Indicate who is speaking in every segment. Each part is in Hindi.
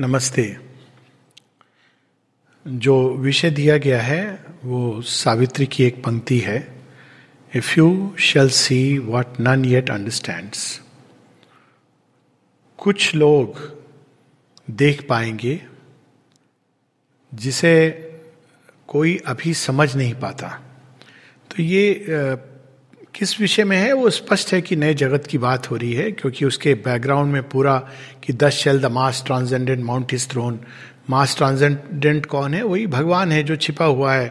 Speaker 1: नमस्ते। जो विषय दिया गया है, वो सावित्री की एक पंक्ति है। If you shall see what none yet understands कुछ लोग देख पाएँगे, जिसे कोई अभी समझ नहीं पाता। तो ये किस विषय में है, वो स्पष्ट है कि नए जगत की बात हो रही है, क्योंकि उसके बैकग्राउंड में पूरा कि thus shall the mass transcendent mount is throne mass transcendent कौन है? वही भगवान है जो छिपा हुआ है।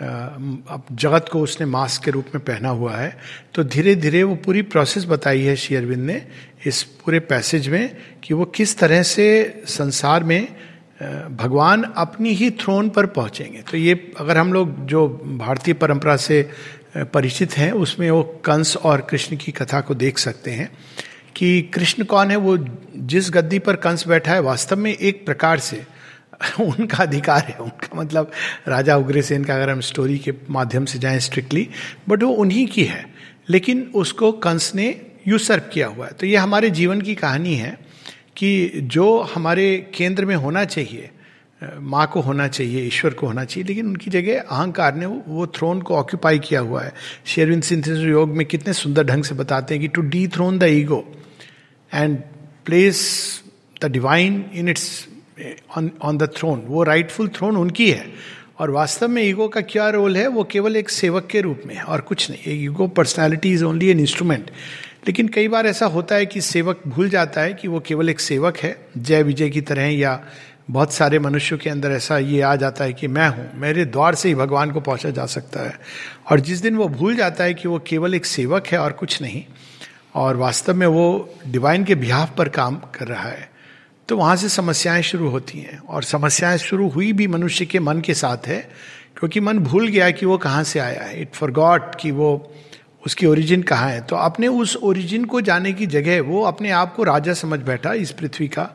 Speaker 1: अब जगत को उसने मास्क के रूप में पहना हुआ है। तो धीरे धीरे वो पूरी प्रोसेस बताई है श्री अरविंद ने, इस पूरे पैसेज में, कि वो किस तरह से संसार में भगवान अपनी ही थ्रोन पर पहुँचेंगे। तो ये अगर हम लोग जो भारतीय परंपरा से परिचित हैं, उसमें वो कंस और कृष्ण की कथा को देख सकते हैं कि कृष्ण कौन है, वो जिस गद्दी पर कंस बैठा है, वास्तव में एक प्रकार से उनका अधिकार है, उनका मतलब राजा उग्रसेन का अगर हम स्टोरी के माध्यम से जाएँ स्ट्रिक्टली बट वो उन्हीं की है। लेकिन उसको कंस ने यूसर्प किया हुआ है। तो ये हमारे जीवन की कहानी है कि जो हमारे केंद्र में होना चाहिए माँ को होना चाहिए, ईश्वर को होना चाहिए, लेकिन उनकी जगह अहंकार ने वो थ्रोन को ऑक्यूपाई किया हुआ है। शेरविन सिंथेसिस योग में कितने सुंदर ढंग से बताते हैं कि to dethrone the ego and place the divine in its on the throne वो राइटफुल थ्रोन उनकी है। और वास्तव में ईगो का क्या रोल है? वो केवल एक सेवक के रूप में और कुछ नहीं। Ego personality is only an instrument लेकिन कई बार ऐसा होता है कि सेवक भूल जाता है कि वो केवल एक सेवक है, जय विजय की तरह या बहुत सारे मनुष्यों के अंदर ऐसा ये आ जाता है कि मैं हूँ, मेरे द्वार से ही भगवान को पहुँचा जा सकता है। और जिस दिन वो भूल जाता है कि वो केवल एक सेवक है और कुछ नहीं, और वास्तव में वो डिवाइन के बिहाफ पर काम कर रहा है तो वहाँ से समस्याएँ शुरू होती हैं। और समस्याएँ शुरू हुई भी मनुष्य के मन के साथ है, क्योंकि मन भूल गया कि वो कहाँ से आया है। इट फॉर गॉड कि वो उसकी ओरिजिन कहाँ है। तो अपने उस ओरिजिन को जाने की जगह वो अपने आप को राजा समझ बैठा इस पृथ्वी का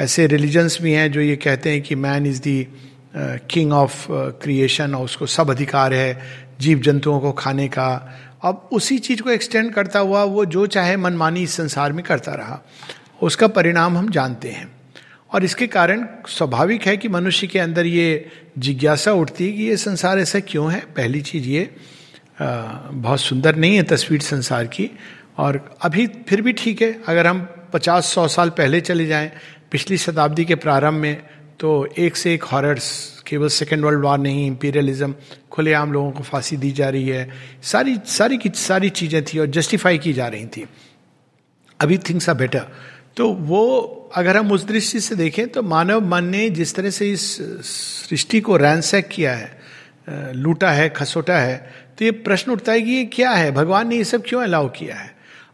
Speaker 1: ऐसे रिलीजन्स भी हैं जो ये कहते हैं कि man is the king of creation और उसको सब अधिकार है जीव जंतुओं को खाने का। अब उसी चीज़ को एक्सटेंड करता हुआ वो जो चाहे मनमानी इस संसार में करता रहा, उसका परिणाम हम जानते हैं। और इसके कारण स्वाभाविक है कि मनुष्य के अंदर ये जिज्ञासा उठती है कि ये संसार ऐसा क्यों है? पहली चीज़ ये बहुत सुंदर नहीं है तस्वीर संसार की। और अभी फिर भी ठीक है, अगर हम पचास, सौ साल पहले चले जाएँ पिछली शताब्दी के प्रारंभ में तो एक से एक हॉरर्स केवल सेकेंड वर्ल्ड वॉर नहीं इंपीरियलिज्म खुलेआम लोगों को फांसी दी जा रही है। सारी सारी की सारी चीज़ें थी और जस्टिफाई की जा रही थी। अभी थिंग्स आर बेटर तो वो, अगर हम उस दृष्टि से देखें तो मानव मन ने जिस तरह से इस सृष्टि को रैनसैक किया है लूटा है, खसोटा है तो ये प्रश्न उठता है कि ये क्या है? भगवान ने ये सब क्यों अलाउ किया है?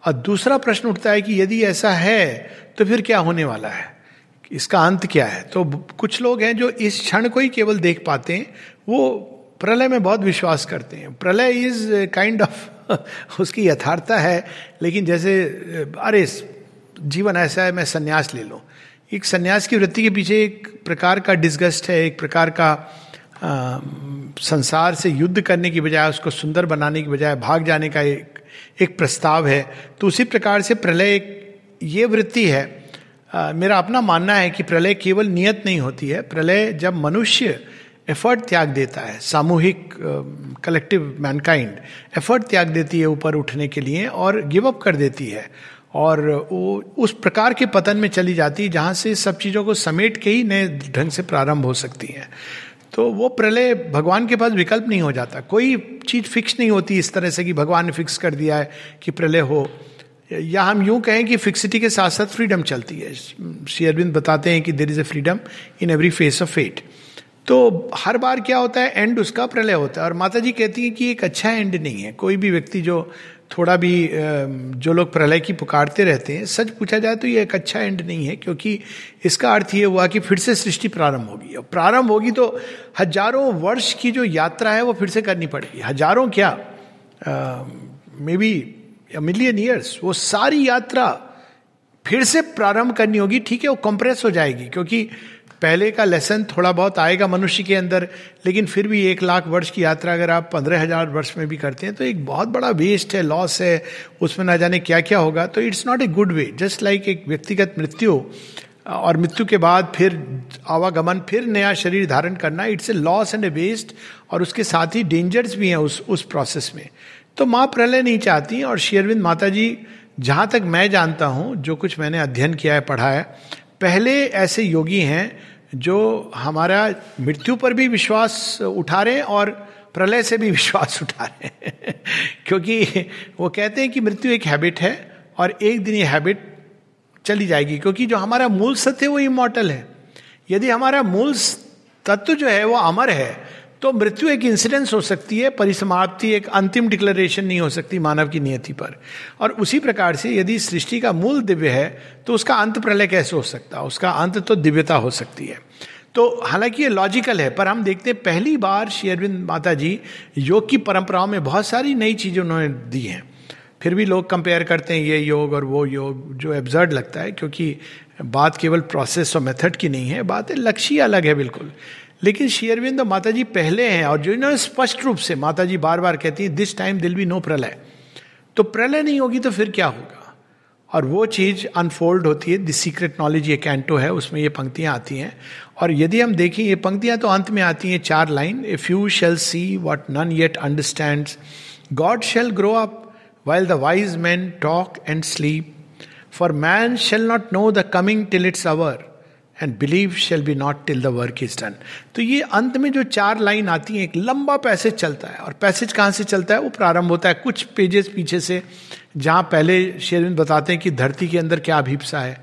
Speaker 1: और दूसरा प्रश्न उठता है कि यदि ऐसा है तो फिर क्या होने वाला है? इसका अंत क्या है? तो कुछ लोग हैं जो इस क्षण को ही केवल देख पाते हैं वो प्रलय में बहुत विश्वास करते हैं। प्रलय इज़ काइंड ऑफ़ उसकी यथार्थता है लेकिन जैसे अरे जीवन ऐसा है मैं संन्यास ले लूँ। एक संन्यास की वृत्ति के पीछे एक प्रकार का डिस्गस्ट है एक प्रकार का आ, संसार से युद्ध करने की बजाय उसको सुंदर बनाने की बजाय भाग जाने का एक एक प्रस्ताव है। तो उसी प्रकार से प्रलय ये वृत्ति है मेरा अपना मानना है कि प्रलय केवल नियत नहीं होती है। प्रलय जब मनुष्य एफर्ट त्याग देता है, सामूहिक कलेक्टिव मैनकाइंड एफर्ट त्याग देती है ऊपर उठने के लिए और गिव अप कर देती है। और वो उस प्रकार के पतन में चली जाती है जहाँ से सब चीज़ों को समेट के ही नए ढंग से प्रारंभ हो सकती हैं। तो वो प्रलय भगवान के पास विकल्प नहीं हो जाता। कोई चीज़ फिक्स नहीं होती इस तरह से कि भगवान ने फिक्स कर दिया है कि प्रलय हो। या हम यूँ कहें कि फिक्सिटी के साथ साथ फ्रीडम चलती है। श्री अरविंद बताते हैं कि there is a freedom in every face of fate तो हर बार क्या होता है? एंड उसका प्रलय होता है। और माता जी कहती है कि एक अच्छा एंड नहीं है। कोई भी व्यक्ति जो थोड़ा भी जो लोग प्रलय की पुकारते रहते हैं, सच पूछा जाए तो ये एक अच्छा एंड नहीं है, क्योंकि इसका अर्थ ये हुआ कि फिर से सृष्टि प्रारंभ होगी। और प्रारंभ होगी तो हज़ारों वर्ष की जो यात्रा है वो फिर से करनी पड़ेगी। हज़ारों क्या? मे बी मिलियन ईयर्स वो सारी यात्रा फिर से प्रारंभ करनी होगी, ठीक है, वो कंप्रेस हो जाएगी, क्योंकि पहले का लेसन थोड़ा बहुत आएगा मनुष्य के अंदर, लेकिन फिर भी एक लाख वर्ष की यात्रा अगर आप पंद्रह हज़ार वर्ष में भी करते हैं तो एक बहुत बड़ा वेस्ट है लॉस है, उसमें ना जाने क्या क्या होगा तो it's not a good way just like एक व्यक्तिगत मृत्यु, और मृत्यु के बाद फिर आवागमन, फिर नया शरीर धारण करना it's a loss and a waste और उसके साथ ही डेंजर्स भी हैं उस उस प्रोसेस में। तो माँ प्रलय नहीं चाहती और शेरविंद माता जी जहाँ तक मैं जानता हूँ, जो कुछ मैंने अध्ययन किया है, पढ़ा है, पहले ऐसे योगी हैं जो हमारा मृत्यु पर भी विश्वास उठा रहे और प्रलय से भी विश्वास उठा रहे क्योंकि वो कहते हैं कि मृत्यु एक हैबिट है और एक दिन ये हैबिट चली जाएगी, क्योंकि जो हमारा मूल सत्य है वो इमोटल है। यदि हमारा मूल तत्व जो है वो अमर है तो मृत्यु एक इंसिडेंस हो सकती है, परिसमाप्ति एक अंतिम डिक्लेरेशन नहीं हो सकती मानव की नियति पर। और उसी प्रकार से यदि सृष्टि का मूल दिव्य है तो उसका अंत प्रलय कैसे हो सकता है? उसका अंत तो दिव्यता हो सकती है। तो हालाँकि ये लॉजिकल है, पर हम देखते हैं पहली बार श्री अरविंद माता जी योग की परंपराओं में बहुत सारी नई चीज़ें उन्होंने दी हैं। फिर भी लोग कंपेयर करते हैं ये योग और वो योग, जो एब्जर्ड लगता है, क्योंकि बात केवल प्रोसेस और मेथड की नहीं है, बात है लक्ष्य अलग है बिल्कुल। लेकिन शेयरविंद माता जी पहले हैं और जो इन्होंने स्पष्ट रूप से माता जी बार बार कहती है this time there'll be no प्रलय. तो प्रलय नहीं होगी तो फिर क्या होगा? और वो चीज़ अनफोल्ड होती है द सीक्रेट नॉलेज ये कैंटो है, उसमें ये पंक्तियाँ आती हैं। और यदि हम देखें, ये पंक्तियाँ तो अंत में आती हैं चार line if you shall see what none yet understand God shall grow up while the wise man talk and sleep for man shall not know the coming till its hour and believe shall be not till the work is done तो ये अंत में जो चार लाइन आती है, एक लंबा पैसेज चलता है। और पैसेज कहाँ से चलता है? वो प्रारंभ होता है कुछ पेजेस पीछे से, जहाँ पहले शेरविंद बताते हैं कि धरती के अंदर क्या अभिप्सा है।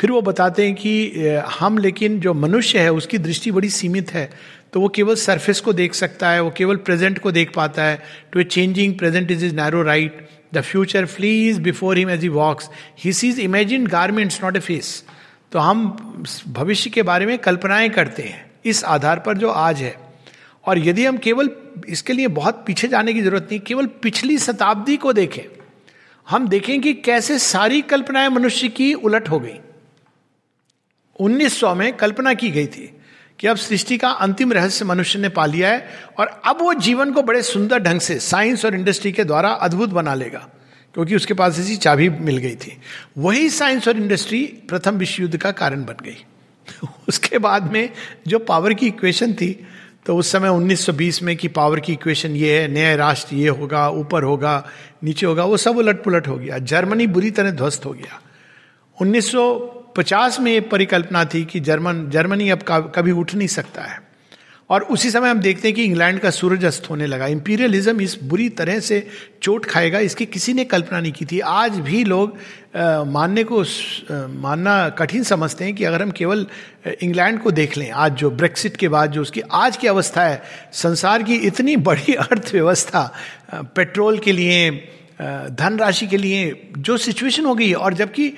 Speaker 1: फिर वो बताते हैं कि हम लेकिन जो मनुष्य है, उसकी दृष्टि बड़ी सीमित है। तो वो केवल सरफेस को देख सकता है, वो केवल प्रेजेंट को देख पाता है। To a changing present is is narrow right the future flees before him as he walks he sees imagine garments not a face तो हम भविष्य के बारे में कल्पनाएँ करते हैं, इस आधार पर जो आज है। और यदि हम केवल इसके लिए बहुत पीछे जाने की ज़रूरत नहीं, केवल पिछली शताब्दी को देखें, हम देखें कि कैसे सारी कल्पनाएँ मनुष्य की उलट हो गई। 1900 में कल्पना की गई थी कि अब सृष्टि का अंतिम रहस्य मनुष्य ने पा लिया है और अब वो जीवन को बड़े सुंदर ढंग से साइंस और इंडस्ट्री के द्वारा अद्भुत बना लेगा। क्योंकि उसके पास ऐसी चाबी मिल गई थी। वही साइंस और इंडस्ट्री प्रथम विश्व युद्ध का कारण बन गई। उसके बाद में जो पावर की इक्वेशन थी तो उस समय 1920 में कि पावर की इक्वेशन ये है, नया राष्ट्र ये होगा, ऊपर होगा, नीचे होगा, वो सब उलट पुलट हो गया। जर्मनी बुरी तरह ध्वस्त हो गया। 1950 में ये परिकल्पना थी कि जर्मन, जर्मनी अब कभी उठ नहीं सकता है। और उसी समय हम देखते हैं कि इंग्लैंड का सूरज अस्त होने लगा। इंपीरियलिज्म इस बुरी तरह से चोट खाएगा इसकी किसी ने कल्पना नहीं की थी। आज भी लोग आ, मानने को आ, मानना कठिन समझते हैं कि अगर हम केवल इंग्लैंड को देख लें आज जो ब्रेक्सिट के बाद जो उसकी आज की अवस्था है संसार की इतनी बड़ी अर्थव्यवस्था पेट्रोल के लिए धनराशि के लिए जो सिचुएशन हो गई है और जबकि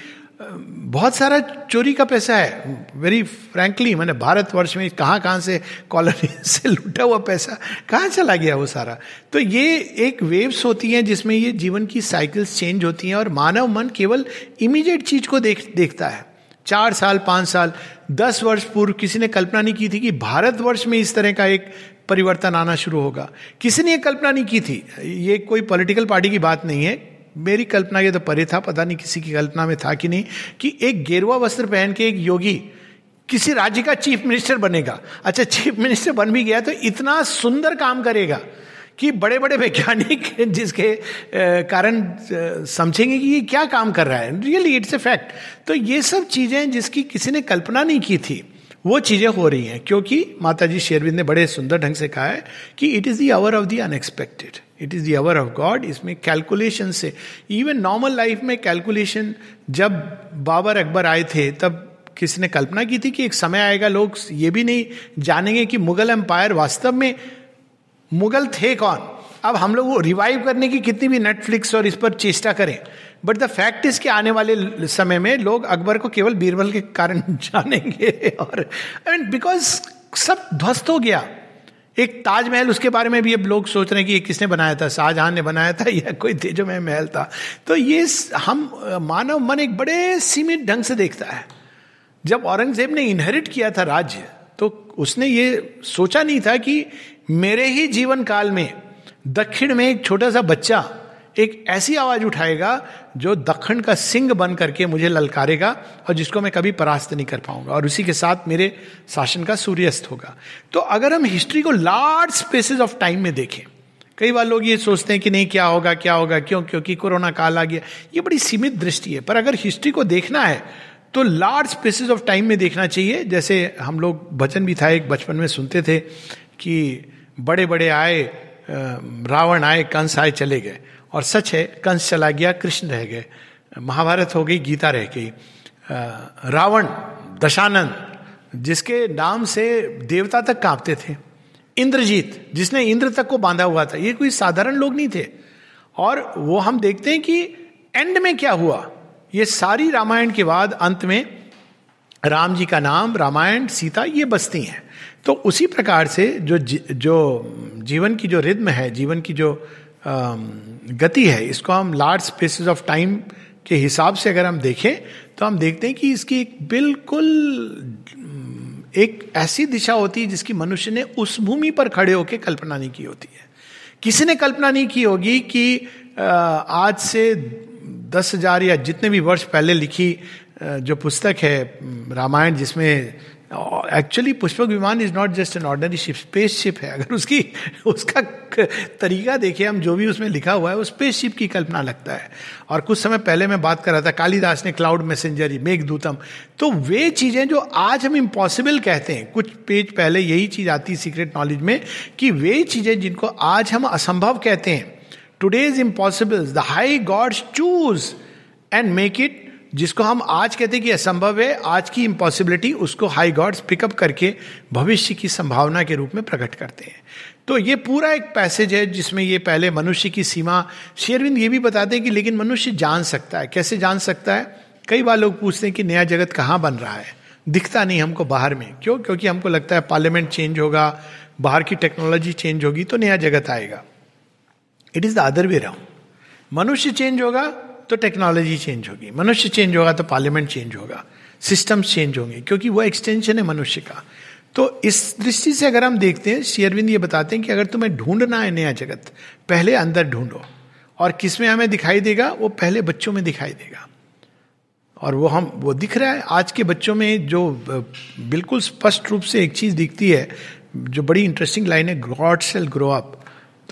Speaker 1: बहुत सारा चोरी का पैसा है। वेरी फ्रैंकली मैंने भारतवर्ष में कहाँ कहाँ से कॉलोनी से लूटा हुआ पैसा, कहाँ चला गया वो सारा? तो ये एक वेव्स होती हैं जिसमें ये जीवन की साइकिल्स चेंज होती हैं और मानव मन केवल इमीडिएट चीज़ को देख, देखता है। चार साल, पाँच साल, दस वर्ष पूर्व किसी ने कल्पना नहीं की थी कि भारतवर्ष में इस तरह का एक परिवर्तन आना शुरू होगा। किसी ने यह कल्पना नहीं की थी। ये कोई पॉलिटिकल पार्टी की बात नहीं है। मेरी कल्पना ये तो परे था, पता नहीं किसी की कल्पना में था कि नहीं, कि एक गेरुआ वस्त्र पहन के एक योगी किसी राज्य का चीफ मिनिस्टर बनेगा। अच्छा चीफ मिनिस्टर बन भी गया तो इतना सुंदर काम करेगा कि बड़े बड़े वैज्ञानिक जिसके कारण समझेंगे कि ये क्या काम कर रहा है। रियली इट्स ए फैक्ट तो ये सब चीज़ें जिसकी किसी ने कल्पना नहीं की थी, वो चीज़ें हो रही हैं, क्योंकि माता जी शेरविंद ने बड़े सुंदर ढंग से कहा है कि it is the hour of the unexpected it is the hour of God इसमें कैलकुलेशन से इवन नॉर्मल लाइफ में कैलकुलेशन जब बाबर अकबर आए थे, तब किसी ने कल्पना की थी कि एक समय आएगा, लोग ये भी नहीं जानेंगे कि मुगल एम्पायर वास्तव में मुगल थे कौन? अब हम लोग वो रिवाइव करने की कितनी भी नेटफ्लिक्स और इस पर चेष्टा करें। बट द फैक्ट इज़ कि आने वाले समय में लोग अकबर को केवल बीरबल के कारण जानेंगे और मीन बिकॉज़ सब ध्वस्त हो गया। एक ताजमहल, उसके बारे में भी अब लोग सोच रहे हैं कि ये किसने बनाया था? शाहजहां ने बनाया था या कोई तेजो में महल था? तो ये हम मानव मन एक बड़े सीमित ढंग से देखता है। जब औरंगज़ेब ने इनहेरिट किया था राज्य तो उसने ये सोचा नहीं था कि मेरे ही जीवन काल में, दक्षिण में एक छोटा सा बच्चा एक ऐसी आवाज़ उठाएगा जो दखन का सिंह बन करके मुझे ललकारेगा और जिसको मैं कभी परास्त नहीं कर पाऊँगा। और उसी के साथ मेरे शासन का सूर्यास्त होगा। तो अगर हम हिस्ट्री को लार्ज स्पेसेस ऑफ़ टाइम में देखें, कई बार लोग ये सोचते हैं कि नहीं, क्या होगा क्या होगा, क्यों? क्योंकि कोरोना काल आ गया। ये बड़ी सीमित दृष्टि है। पर अगर हिस्ट्री को देखना है तो लार्ज स्पेसिस ऑफ़ टाइम में देखना चाहिए। जैसे हम लोग भजन भी था, एक बचपन में सुनते थे कि बड़े बड़े आए रावण आए, कंस आए, चले गए। और सच है, कंस चला गया, कृष्ण रह गए। महाभारत हो गई, गीता रह गई। रावण दशानंद जिसके नाम से देवता तक कांपते थे। इंद्रजीत, जिसने इंद्र तक को बांधा हुआ था, ये कोई साधारण लोग नहीं थे। और वो हम देखते हैं कि एंड में क्या हुआ। ये सारी रामायण के बाद अंत में राम जी का नाम, रामायण, सीता, ये बसती हैं। तो उसी प्रकार से जो जो जीवन की जो रिद्म है, जीवन की जो गति है। इसको हम लार्ज स्पेसिस ऑफ़ टाइम के हिसाब से अगर हम देखें तो हम देखते हैं कि इसकी एक बिल्कुल एक ऐसी दिशा होती है जिसकी मनुष्य ने उस भूमि पर खड़े होकर कल्पना नहीं की होती है। किसी ने कल्पना नहीं की होगी कि आज से दस हज़ार या जितने भी वर्ष पहले लिखी जो पुस्तक है रामायण, जिसमें actually Pushpak Viman is not just an ordinary ship space ship है। अगर उसकी, उसका तरीका देखें हम जो भी उसमें लिखा हुआ है, वो स्पेस शिप की कल्पना लगता है। और कुछ समय पहले मैं बात कर रहा था, कालिदास ने क्लाउड मैसेंजर मेघदूतम तो वे चीज़ें जो आज हम इम्पॉसिबल कहते हैं, कुछ पेज पहले यही चीज़ आती है सीक्रेट नॉलेज में, कि वे चीज़ें जिनको आज हम असंभव कहते हैं। Today is impossible the high gods choose and make it जिसको हम आज कहते हैं कि असंभव है, आज की इम्पॉसिबिलिटी उसको हाई गॉड्स पिकअप करके भविष्य की संभावना के रूप में प्रकट करते हैं। तो ये पूरा एक पैसेज है जिसमें ये पहले मनुष्य की सीमा, शेरविंद ये भी बताते हैं कि लेकिन मनुष्य जान सकता है। कैसे जान सकता है? कई बार लोग पूछते हैं कि नया जगत कहाँ बन रहा है? दिखता नहीं हमको बाहर में। क्यों? क्योंकि हमको लगता है पार्लियामेंट चेंज होगा, बाहर की टेक्नोलॉजी चेंज होगी तो नया जगत आएगा। It is the other way round मनुष्य चेंज होगा तो टेक्नोलॉजी चेंज होगी। मनुष्य चेंज होगा तो पार्लियामेंट चेंज होगा। सिस्टम्स चेंज होंगे, क्योंकि वो एक्सटेंशन है मनुष्य का। तो इस दृष्टि से अगर हम देखते हैं शेयरविंद ये बताते हैं कि अगर तुम्हें ढूंढना है नया जगत, पहले अंदर ढूंढो। और किसमें हमें दिखाई देगा? वो पहले बच्चों में दिखाई देगा। और वो हम, वो दिख रहा है। आज के बच्चों में जो बिल्कुल स्पष्ट रूप से एक चीज़ दिखती है, जो बड़ी इंटरेस्टिंग लाइन है गॉड सेल ग्रो अप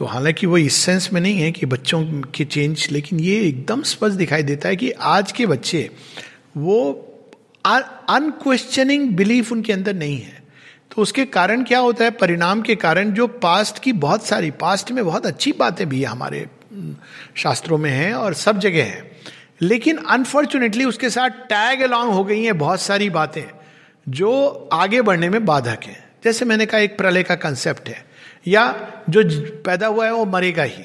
Speaker 1: तो हालाँकि वो इस सेंस में नहीं है कि बच्चों के चेंज, लेकिन ये एकदम स्पष्ट दिखाई देता है कि आज के बच्चे, वो अनक्वेश्चनिंग बिलीफ उनके अंदर नहीं है। तो उसके कारण क्या होता है? परिणाम के कारण जो पास्ट की बहुत सारी पास्ट में बहुत अच्छी बातें भी हमारे शास्त्रों में हैं और सब जगह हैं। लेकिन अनफॉर्चुनेटली उसके साथ टैग अलॉन्ग हो गई हैं बहुत सारी बातें जो आगे बढ़ने में बाधक हैं। जैसे मैंने कहा, एक प्रलय का कंसेप्ट है। या जो पैदा हुआ है वो मरेगा ही।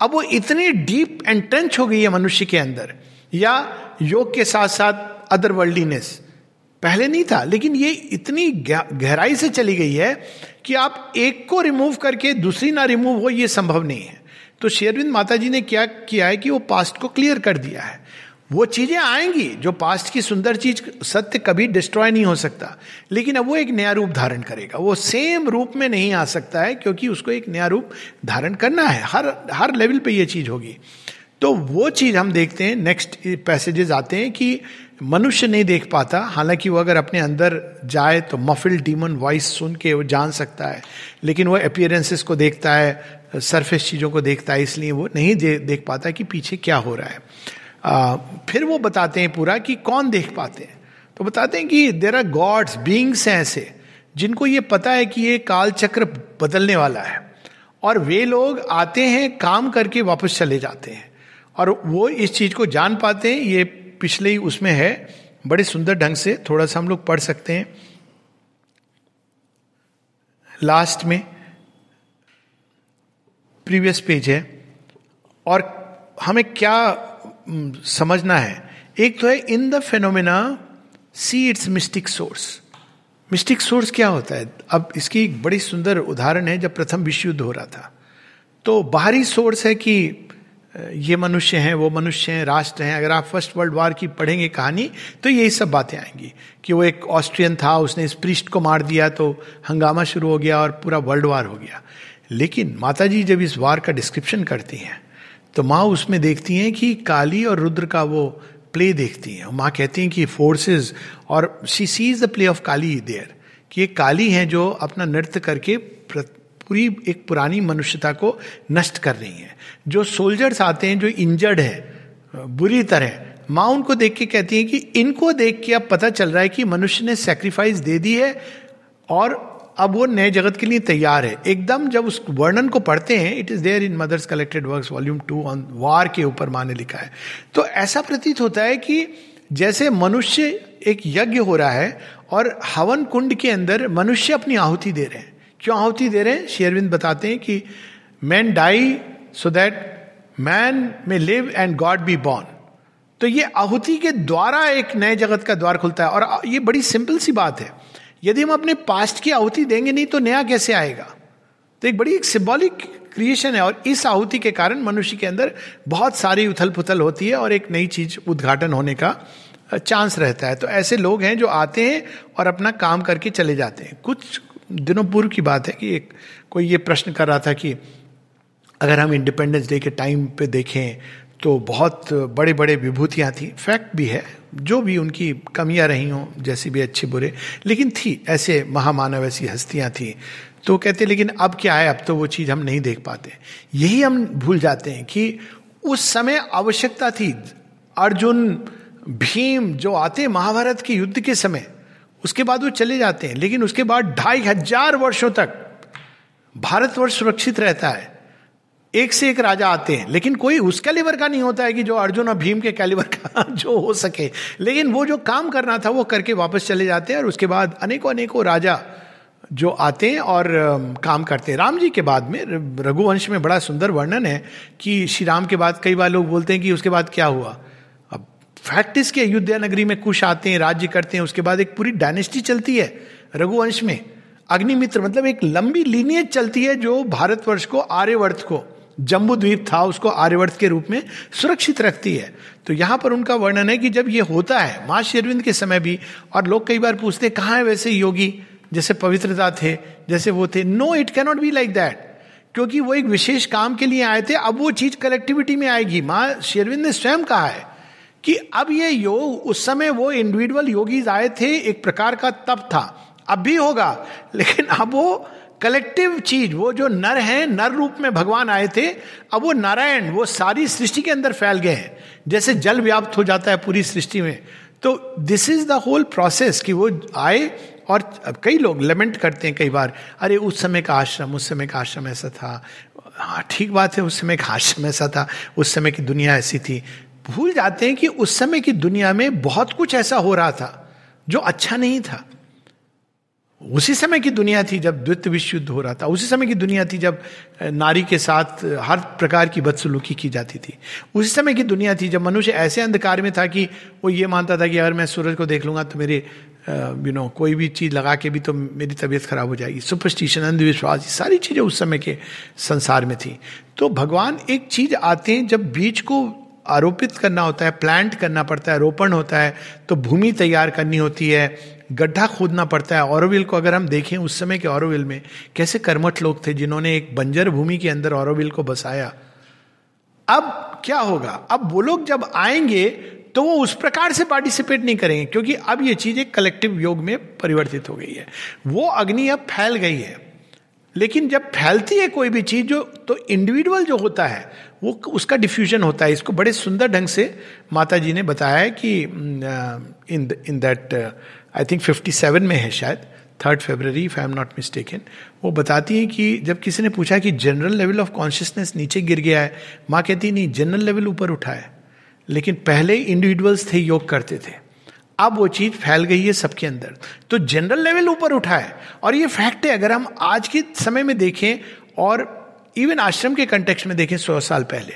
Speaker 1: अब वो इतनी डीप एंट्रेंच हो गई है मनुष्य के अंदर, या योग के साथ साथ अदर वर्ल्डीनेस पहले नहीं था, लेकिन ये इतनी गहराई से चली गई है कि आप एक को रिमूव करके दूसरी ना रिमूव हो, ये संभव नहीं है। तो शेरविंद माता जी ने क्या किया है कि वो पास्ट को क्लियर कर दिया है। वो चीज़ें आएँगी जो पास्ट की सुंदर चीज़ सत्य कभी डिस्ट्रॉय नहीं हो सकता। लेकिन अब वो एक नया रूप धारण करेगा। वो सेम रूप में नहीं आ सकता है, क्योंकि उसको एक नया रूप धारण करना है। हर हर लेवल पे ये चीज़ होगी। तो वो चीज़ हम देखते हैं। नेक्स्ट पैसेजेस आते हैं कि मनुष्य नहीं देख पाता। हालाँकि वो अगर अपने अंदर जाए तो मफिल डीमन वॉइस सुन के वो जान सकता है। लेकिन वो अपियरेंसेस को देखता है सरफेस चीज़ों को देखता है, इसलिए वो नहीं देख पाता कि पीछे क्या हो रहा है। आ, फिर वो बताते हैं पूरा कि कौन देख पाते हैं। तो बताते हैं कि देर आर गॉड्स बींग्स हैं ऐसे जिनको ये पता है कि ये काल चक्र बदलने वाला है। और वे लोग आते हैं काम करके वापस चले जाते हैं। और वो इस चीज़ को जान पाते हैं ये पिछले ही उसमें है बड़े सुंदर ढंग से थोड़ा सा हम लोग पढ़ सकते हैं। लास्ट में प्रीवियस पेज है। और हमें क्या समझना है। एक तो है in the phenomena see its mystic source mystic source क्या होता है? अब इसकी एक बड़ी सुंदर उदाहरण है, जब प्रथम विश्व युद्ध हो रहा था। तो बाहरी सोर्स है कि ये मनुष्य हैं, वो मनुष्य हैं, राष्ट्र हैं, अगर आप फ़र्स्ट वर्ल्ड वार की पढ़ेंगे कहानी तो यही सब बातें आएँगी। कि वो एक ऑस्ट्रियन था, उसने इस पृष्ठ को मार दिया तो हंगामा शुरू हो गया और पूरा वर्ल्ड वार हो गया। लेकिन माता जी जब इस वार का डिस्क्रिप्शन करती हैं तो माँ उसमें देखती हैं कि काली और रुद्र का वो प्ले देखती हैं। माँ कहती हैं कि फोर्सेस और she sees the play of Kali there कि ये काली हैं जो अपना नृत्य करके पूरी एक पुरानी मनुष्यता को नष्ट कर रही हैं। जो सोल्जर्स आते हैं, जो इंजर्ड है, बुरी तरह, माँ उनको देख के कहती है कि इनको देख के अब पता चल रहा है कि मनुष्य ने सेक्रीफाइस दे दी है और अब वो नए जगत के लिए तैयार है। एकदम जब उस वर्णन को पढ़ते हैं it is there in Mother's collected works volume two on war के ऊपर माँ ने लिखा है। तो ऐसा प्रतीत होता है कि जैसे मनुष्य एक यज्ञ हो रहा है और हवन कुंड के अंदर मनुष्य अपनी आहुति दे रहे हैं। क्यों आहुति दे रहे हैं? शेयरविंद बताते हैं कि man die so that man may live and God be born तो ये आहुति के द्वारा एक नए जगत का द्वार खुलता है और ये बड़ी सिंपल सी बात है। यदि हम अपने पास्ट की आहुति देंगे नहीं तो नया कैसे आएगा? तो एक बड़ी एक सिंबॉलिक क्रिएशन है और इस आहुति के कारण मनुष्य के अंदर बहुत सारी उथल पुथल होती है और एक नई चीज़ उद्घाटन होने का चांस रहता है। तो ऐसे लोग हैं जो आते हैं और अपना काम करके चले जाते हैं। कुछ दिनों पूर्व की बात है कि एक कोई ये प्रश्न कर रहा था कि अगर हम इंडिपेंडेंस डे के टाइम पे देखें तो बहुत बड़े बड़े विभूतियाँ थी। फैक्ट भी है, जो भी उनकी कमियाँ रही हों, जैसे भी अच्छे बुरे, लेकिन थी, ऐसे महामानव, ऐसी हस्तियाँ थी। तो कहते, लेकिन अब क्या है? अब तो वो चीज़ हम नहीं देख पाते। यही हम भूल जाते हैं कि उस समय आवश्यकता थी। अर्जुन, भीम जो आते महाभारत के युद्ध के समय, उसके बाद वो चले जाते हैं, लेकिन उसके बाद ढाई हज़ार वर्षों तक भारतवर्ष सुरक्षित रहता है। एक से एक राजा आते हैं, लेकिन कोई उस कैलिबर का नहीं होता है कि जो अर्जुन और भीम के कैलिबर का जो हो सके। लेकिन वो जो काम करना था, वो करके वापस चले जाते हैं और उसके बाद अनेकों अनेकों राजा जो आते हैं और काम करते हैं। राम जी के बाद में रघुवंश में बड़ा सुंदर वर्णन है कि श्री राम के बाद कई बार लोग बोलते हैं कि उसके बाद क्या हुआ। अब फैक्ट इसके अयोध्या नगरी में कुछ आते हैं, राज्य करते हैं, उसके बाद एक पूरी डायनेस्टी चलती है रघुवंश में। अग्निमित्र मतलब एक लंबी लीनियत चलती है जो भारतवर्ष को, आर्यवर्त को जम्बू द्वीप था, उसको आर्यवर्त के रूप में सुरक्षित रखती है। तो यहाँ पर उनका वर्णन है कि जब ये होता है, माँ शेरविंद के समय भी, और लोग कई बार पूछते कहाँ है वैसे योगी? जैसे पवित्रता थे, जैसे वो थे। No it cannot be like that क्योंकि वो एक विशेष काम के लिए आए थे, अब वो चीज़ कलेक्टिविटी में आएगी। माँ शेरविंद ने स्वयं कहा है कि अब ये योग, उस समय वो इंडिविजुअल योगीज आए थे, एक प्रकार का तप था। अब भी होगा, लेकिन अब वो कलेक्टिव चीज़, वो जो नर हैं, नर रूप में भगवान आए थे, अब वो नारायण, वो सारी सृष्टि के अंदर फैल गए हैं। जैसे जल व्याप्त हो जाता है पूरी सृष्टि में। तो this is the whole process कि वो आए और कई लोग लेमेंट करते हैं कई बार, अरे, उस समय का आश्रम, उस समय का आश्रम ऐसा था। हाँ ठीक बात है, उस समय का आश्रम ऐसा था, उस समय की दुनिया ऐसी थी। भूल जाते हैं कि उस समय की दुनिया में बहुत कुछ ऐसा हो रहा था, जो अच्छा नहीं था। उसी समय की दुनिया थी जब द्वितीय विश्व युद्ध हो रहा था। उसी समय की दुनिया थी जब नारी के साथ हर प्रकार की बदसलूकी की जाती थी। उसी समय की दुनिया थी जब मनुष्य ऐसे अंधकार में था कि वो ये मानता था कि अगर मैं सूरज को देख लूँगा तो मेरे यू नो कोई भी चीज़ लगा के भी तो मेरी तबीयत खराब हो जाएगी। सुपरस्टिशन अंधविश्वास सारी चीज़ें उस समय के संसार में थी। तो भगवान एक चीज़ आते हैं जब बीज को आरोपित करना होता है प्लांट करना पड़ता है, रोपण होता है तो भूमि तैयार करनी होती है गड्ढा खोदना पड़ता है औरविल को, अगर हम देखें उस समय के औरविल में, कैसे कर्मठ लोग थे जिन्होंने एक बंजर भूमि के अंदर औरविल को बसाया। अब क्या होगा? अब वो लोग जब आएँगे तो वो उस प्रकार से पार्टिसिपेट नहीं करेंगे, क्योंकि अब ये चीज़ एक कलेक्टिव योग में परिवर्तित हो गई है। वो अग्नि अब फैल गई है। लेकिन जब फैलती है कोई भी चीज़ जो तो इंडिविजुअल जो होता है, वो उसका डिफ्यूजन होता है। इसको बड़े सुंदर ढंग से माता जी ने बताया है कि इन इन दैट आई थिंक 57 में है शायद third February if I am not mistaken वो बताती है कि जब किसी ने पूछा कि जनरल लेवल ऑफ़ कॉन्शियसनेस नीचे गिर गया है, माँ कहती नहीं जनरल लेवल ऊपर उठा है। लेकिन पहले इंडिविजुअल्स थे, योग करते थे। अब वो चीज़ फैल गई है सबके अंदर। तो जनरल लेवल ऊपर उठा है। और ये फैक्ट है, अगर हम आज के समय में देखें, और इवन आश्रम के कंटेक्स में देखें, सौ साल पहले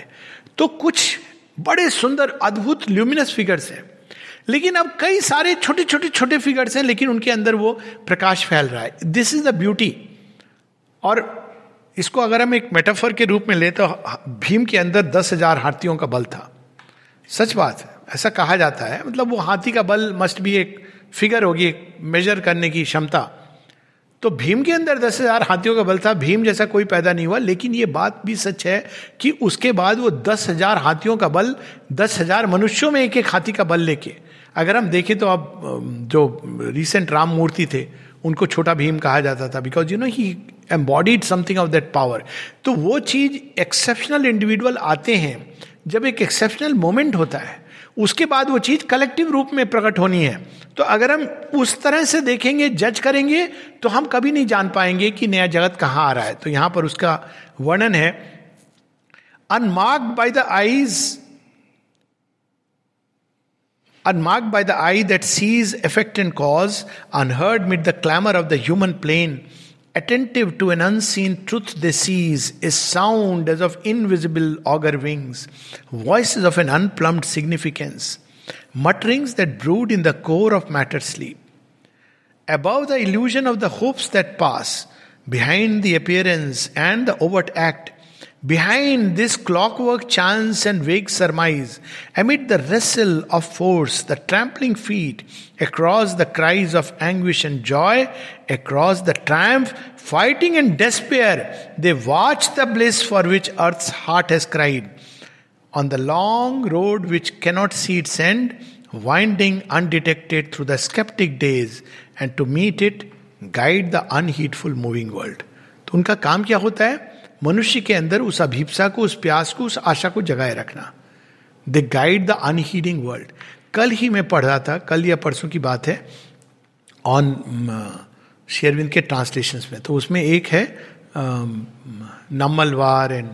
Speaker 1: तो कुछ बड़े सुंदर, अद्भुत ल्यूमिनस फिगर्स हैं। लेकिन अब कई सारे छोटे छोटे छोटे फिगर्स हैं, लेकिन उनके अंदर वो प्रकाश फैल रहा है। दिस इज़ द ब्यूटी और इसको अगर हम एक मेटाफर के रूप में ले तो भीम के अंदर दस हज़ार हाथियों का बल था। सच बात है, ऐसा कहा जाता है। मतलब वो हाथी का बल मस्ट भी एक फिगर होगी, एक मेजर करने की क्षमता। तो भीम के अंदर दस हज़ार हाथियों का बल था। भीम जैसा कोई पैदा नहीं हुआ, लेकिन ये बात भी सच है कि उसके बाद वो दस हज़ार हाथियों का बल, दस हज़ार मनुष्यों में एक एक हाथी का बल लेके अगर हम देखें तो अब जो रिसेंट राम मूर्ति थे, उनको छोटा भीम कहा जाता था because you know he embodied something of that power तो वो चीज़ एक्सेप्शनल इंडिविजुअल आते हैं, जब एक एक्सेप्शनल मोमेंट होता है, उसके बाद वो चीज़ कलेक्टिव रूप में प्रकट होनी है। तो अगर हम उस तरह से देखेंगे जज करेंगे तो हम कभी नहीं जान पाएँगे कि नया जगत कहाँ आ रहा है। तो यहाँ पर उसका वर्णन है unmarked by the eyes unmarked by the eye that sees effect and cause, unheard mid the clamor of the human plane, attentive to an unseen truth they seize, a sound as of invisible augur wings, voices of an unplumbed significance mutterings that brood in the core of matter sleep. Above the illusion of the hopes that pass, behind the appearance and the overt act, behind this clockwork chance and vague surmise, amid the wrestle of force, the trampling feet, across the cries of anguish and joy, across the triumph, fighting and despair, they watch the bliss for which earth's heart has cried on the long road which cannot see its end, winding undetected through the skeptic days, and to meet it, guide the unheedful moving world. तो उनका काम क्या होता है मनुष्य के अंदर उस अभिप्सा को, उस प्यास को, उस आशा को जगाए रखना। They guide the unheeding world कल ही मैं पढ़ रहा था, कल या परसों की बात है ऑन शेयरविंद के ट्रांसलेशन में। तो उसमें एक है Nammalvar and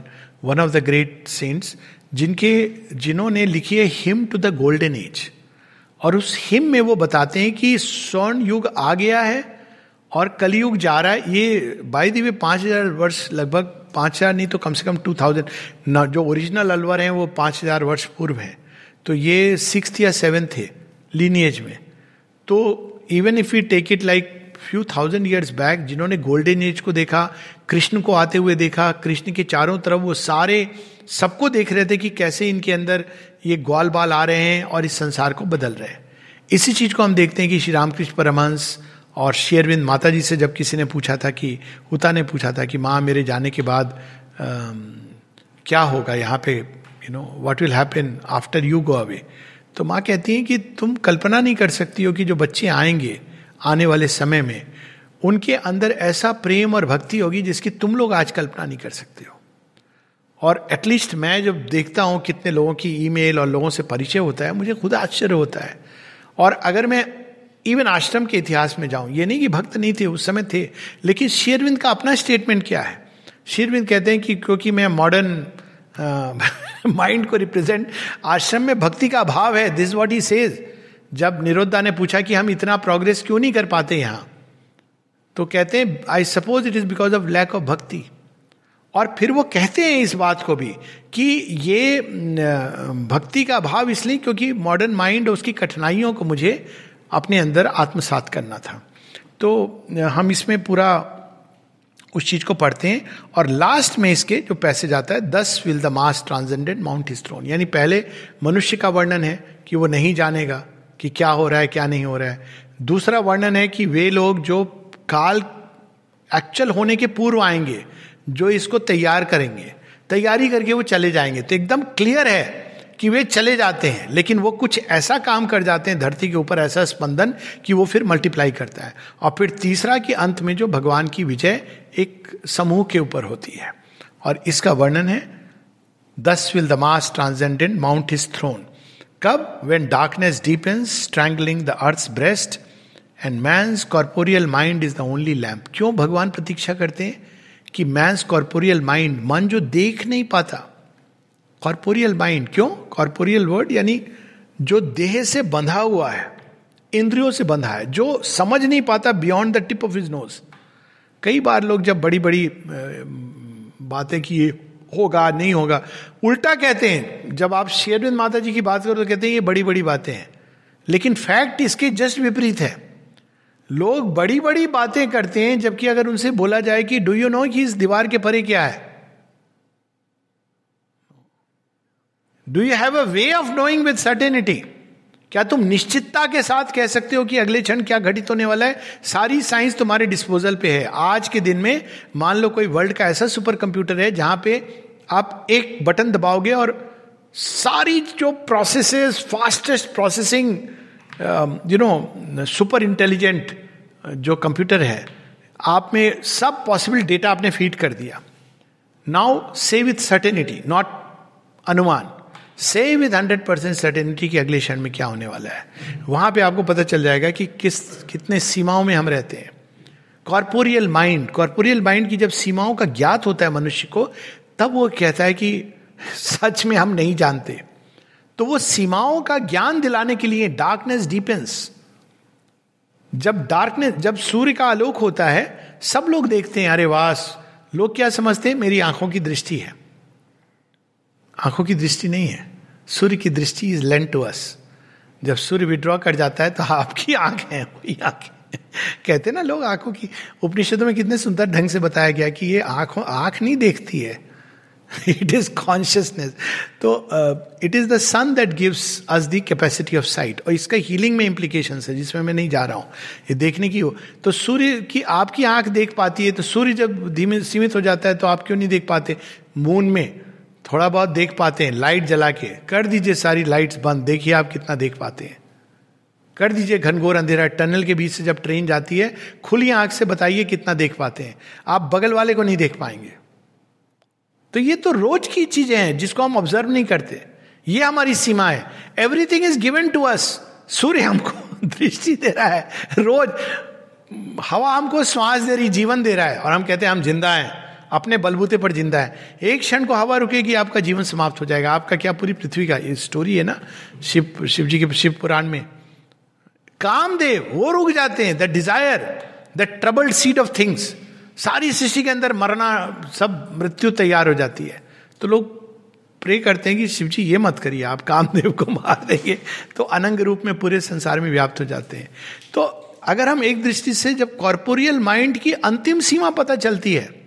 Speaker 1: one of the great saints जिनके, जिन्होंने लिखी है hymn to the golden age और उस हिम में वो बताते हैं कि स्वर्ण युग आ गया है और कलयुग जा रहा है। ये बाई दी वे पाँच हज़ार वर्ष लगभग पाँच हज़ार नहीं तो कम से कम टू थाउज़ेंड ना, जो ओरिजिनल अलवर हैं, वो पाँच हज़ार वर्ष पूर्व हैं। तो ये सिक्स या सेवन थे लीनिएज में। तो even if you take it like few thousand years back जिन्होंने गोल्डन एज को देखा, कृष्ण को आते हुए देखा, कृष्ण के चारों तरफ़ वो सारे सबको देख रहे थे कि कैसे इनके अंदर ये ग्वाल बाल आ रहे हैं और इस संसार को बदल रहे हैं। इसी चीज़ को हम देखते हैं कि श्री रामकृष्ण परमहंस और शेरविंद माता जी से जब किसी ने पूछा था कि उता ने पूछा था कि माँ मेरे जाने के बाद आ, क्या होगा यहाँ पे? You know what will happen after you go away तो माँ कहती हैं कि तुम कल्पना नहीं कर सकती हो कि जो बच्चे आएँगे आने वाले समय में उनके अंदर ऐसा प्रेम और भक्ति होगी जिसकी तुम लोग आज कल्पना नहीं कर सकते हो. और एटलीस्ट मैं जब देखता हूँ कितने लोगों की ईमेल और लोगों से परिचय होता है मुझे खुद आश्चर्य होता है। और अगर मैं इवन आश्रम के इतिहास में जाऊँ ये नहीं कि भक्त नहीं थे उस समय थे लेकिन शेरविंद का अपना स्टेटमेंट क्या है शेरविंद कहते हैं कि क्योंकि मैं मॉडर्न माइंड को रिप्रेजेंट आश्रम में भक्ति का अभाव है दिस वॉट ही सेज जब निरोधा ने पूछा कि हम इतना प्रोग्रेस क्यों नहीं कर पाते यहाँ तो कहते हैं I suppose it is because of lack of bhakti और फिर वो कहते हैं इस बात को भी कि ये भक्ति का भाव इसलिए क्योंकि मॉडर्न माइंड उसकी कठिनाइयों को मुझे अपने अंदर आत्मसात करना था। तो हम इसमें पूरा उस चीज़ को पढ़ते हैं और लास्ट में इसके जो पैसे जाता है, thus will the mass transcended mount his throne यानी पहले मनुष्य का वर्णन है कि वो नहीं जानेगा कि क्या हो रहा है, क्या नहीं हो रहा है। दूसरा वर्णन है कि वे लोग जो काल एक्चुअल होने के पूर्व आएँगे, जो इसको तैयार करेंगे, तैयारी करके वो चले जाएँगे। तो एकदम क्लियर है कि वे चले जाते हैं, लेकिन वो कुछ ऐसा काम कर जाते हैं धरती के ऊपर ऐसा स्पंदन कि वो फिर मल्टीप्लाई करता है। और फिर तीसरा कि अंत में जो भगवान की विजय एक समूह के ऊपर होती है। और इसका वर्णन है thus will the mass transcendent mount is throne कब? When darkness deepens strangling the earth breast and man's corporeal mind is the only lamp क्यों भगवान प्रतीक्षा करते हैं कि मैंस कॉर्पोरियल माइंड मन जो देख नहीं पाता कॉर्पोरियल माइंड क्यों? कॉर्पोरियल वर्ड यानी जो देह से बंधा हुआ है, इंद्रियों से बंधा है, जो समझ नहीं पाता beyond the tip of his nose कई बार लोग जब बड़ी बड़ी बातें की होगा, नहीं होगा, उल्टा कहते हैं। जब आप शेरविंद माता जी की बात करो तो कहते हैं ये बड़ी बड़ी बातें हैं। लेकिन फैक्ट इसके जस्ट विपरीत है। लोग बड़ी बड़ी बातें करते हैं, जबकि अगर उनसे बोला जाए कि डू यू नो कि इस दीवार के परे क्या है? Do you have a way of knowing with certainty क्या तुम निश्चितता के साथ कह सकते हो कि अगले क्षण क्या घटित होने वाला है? सारी साइंस तुम्हारे डिस्पोजल पे है। आज के दिन में मान लो कोई वर्ल्ड का ऐसा सुपर कंप्यूटर है जहाँ पे आप एक बटन दबाओगे और सारी जो processes fastest processing you know super intelligent जो कंप्यूटर है, आप में सब पॉसिबल डेटा आपने फ़ीड कर दिया। नाउ से विथ सर्टेनिटी नॉट अनुमान। से विद हंड्रेड परसेंट सर्टेनिटी कि अगले क्षण में क्या होने वाला है। वहाँ पे आपको पता चल जाएगा कि किस, कितने सीमाओं में हम रहते हैं। कॉर्पोरियल माइंड कॉर्पोरियल माइंड की जब सीमाओं का ज्ञात होता है मनुष्य को, तब वो कहता है कि सच में हम नहीं जानते। तो वो सीमाओं का ज्ञान दिलाने के लिए डार्कनेस डीपेंस जब डार्कनेस जब सूर्य का आलोक होता है, सब लोग देखते हैं, अरे वास लोग क्या समझते हैं? मेरी आँखों की दृष्टि है। आँखों की दृष्टि नहीं है। सूर्य की दृष्टि इज़ लेंट टू अस जब सूर्य विड्रॉ कर जाता है तो आपकी आँख है वही आँखें कहते ना लोग आँखों की, उपनिषदों में कितने सुंदर ढंग से बताया गया कि ये आँखों, आँख नहीं देखती है। इट इज़ कॉन्शियसनेस तो it is the sun that gives us the capacity of sight और इसका हीलिंग में इंप्लीकेशन है, जिसमें मैं नहीं जा रहा हूँ। ये देखने की हो। तो सूर्य की, आपकी आँख देख पाती है तो सूर्य जब धीमे, सीमित हो जाता है तो आप क्यों नहीं देख पाते? मून में। थोड़ा बहुत देख पाते हैं, लाइट जला के। कर दीजिए सारी लाइट्स बंद, देखिए आप कितना देख पाते हैं। कर दीजिए घनघोर अंधेरा, टनल के बीच से जब ट्रेन जाती है, खुली आँख से बताइए कितना देख पाते हैं। आप बगल वाले को नहीं देख पाएँगे। तो ये तो रोज की चीज़ें हैं, जिसको हम ऑब्ज़र्व नहीं करते। ये हमारी सीमा है। Everything is given to us सूर्य हमको दृष्टि दे रहा है। रोज हवा हमको श्वास दे रही, जीवन दे रहा है। और हम कहते हैं, हम ज़िंदा हैं। अपने बलबूते पर ज़िंदा है। एक क्षण को हवा रुकेगी, आपका जीवन समाप्त हो जाएगा। आपका क्या पूरी पृथ्वी का स्टोरी है ना, शिव शिव जी के शिव पुराण में। कामदेव, वो रुक जाते हैं the desire the troubled seat of things सारी सृष्टि के अंदर मरना, सब मृत्यु तैयार हो जाती है। तो लोग प्रे करते हैं कि शिव जी ये मत करिए, आप कामदेव को मार देंगे। तो अनंग रूप में पूरे संसार में व्याप्त हो जाते हैं। तो अगर हम एक दृष्टि से जब कॉर्पोरियल माइंड की अंतिम सीमा पता चलती है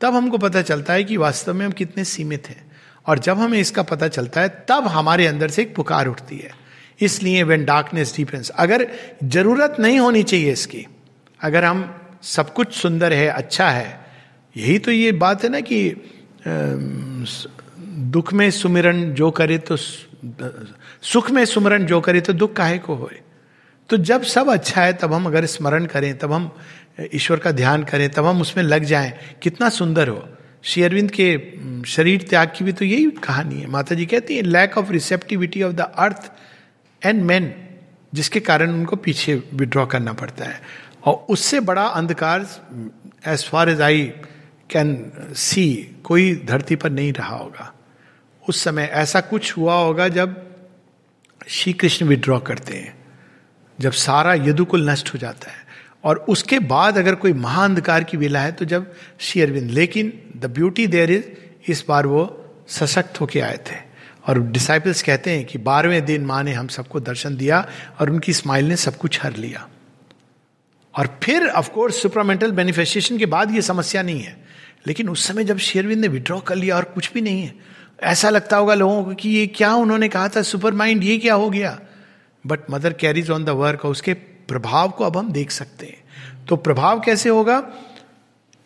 Speaker 1: तब हमको पता चलता है कि वास्तव में हम कितने सीमित हैं। और जब हमें इसका पता चलता है, तब हमारे अंदर से एक पुकार उठती है। इसलिए वेन डार्कनेस डिफेंस अगर ज़रूरत नहीं होनी चाहिए इसकी, अगर हम सब कुछ सुंदर है अच्छा है, यही तो ये बात है ना कि दुख में सुमिरन जो करे तो सुख में सुमरन जो करे तो दुख काहे को होए? तो जब सब अच्छा है, तब हम अगर स्मरण करें, तब हम ईश्वर का ध्यान करें, तब हम उसमें लग जाएँ। कितना सुंदर हो। श्री अरविंद के शरीर त्याग की भी तो यही कहानी है। माता जी कहती है lack of receptivity of the earth and man जिसके कारण उनको पीछे विड्रॉ करना पड़ता है। और उससे बड़ा अंधकार as far as I can see कोई धरती पर नहीं रहा होगा। उस समय ऐसा कुछ हुआ होगा जब श्री कृष्ण विड्रॉ करते हैं। जब सारा यदुकुल नष्ट हो जाता है। और उसके बाद अगर कोई महाअंधकार की वेला है तो जब श्री अरविंद, लेकिन द ब्यूटी देयर इज़ इस बार वो सशक्त होके आए थे। और डिसाइपल्स कहते हैं कि बारहवें दिन माँ ने हम सबको दर्शन दिया और उनकी स्माइल ने सब कुछ हर लिया। और फिर ऑफकोर्स सुपरामेंटल बेनिफेस्टेशन के बाद ये समस्या नहीं है। लेकिन उस समय जब शेरविंद ने विड्रॉ कर लिया और कुछ भी नहीं है, ऐसा लगता होगा लोगों को कि ये क्या उन्होंने कहा था सुपर माइंड ये क्या हो गया? But Mother carries on the work उसके प्रभाव को अब हम देख सकते हैं। तो प्रभाव कैसे होगा?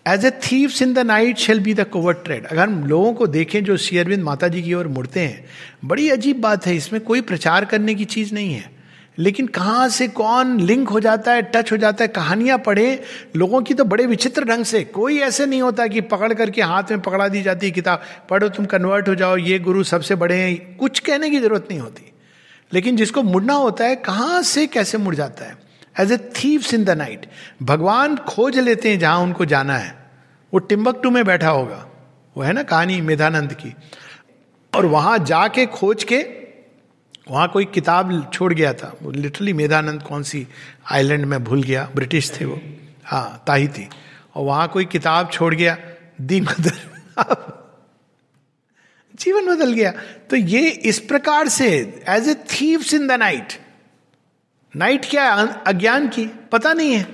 Speaker 1: As a thieves in the night shall be the covert tread अगर हम लोगों को देखें जो शेयरविंद माता जी की ओर मुड़ते हैं, बड़ी अजीब बात है, इसमें कोई प्रचार करने की चीज़ नहीं है। लेकिन कहाँ से कौन लिंक हो जाता है, टच हो जाता है, कहानियाँ पढ़े, लोगों की तो बड़े विचित्र ढंग से। कोई ऐसे नहीं होता कि पकड़ करके हाथ में पकड़ा दी जाती है किताब, पढ़ो तुम कन्वर्ट हो जाओ, ये गुरु सबसे बड़े हैं, कुछ कहने की ज़रूरत नहीं होती। लेकिन जिसको मुड़ना होता है, कहाँ से कैसे मुड़ जाता है? As a thieves in the night भगवान खोज लेते हैं जहाँ उनको जाना है। वो टिम्बकटू में बैठा होगा। वो है ना कहानी मेधानंद की। और वहाँ जाके खोज के वहाँ कोई किताब छोड़ गया था। वो लिटरली मेधानंद कौन सी आइलैंड में भूल गया। ब्रिटिश थे वो। हाँ ताही थी। और वहाँ कोई किताब छोड़ गया। दी मदर जीवन बदल गया। तो ये इस प्रकार से as a thieves in the night night क्या अज्ञान की? पता नहीं है।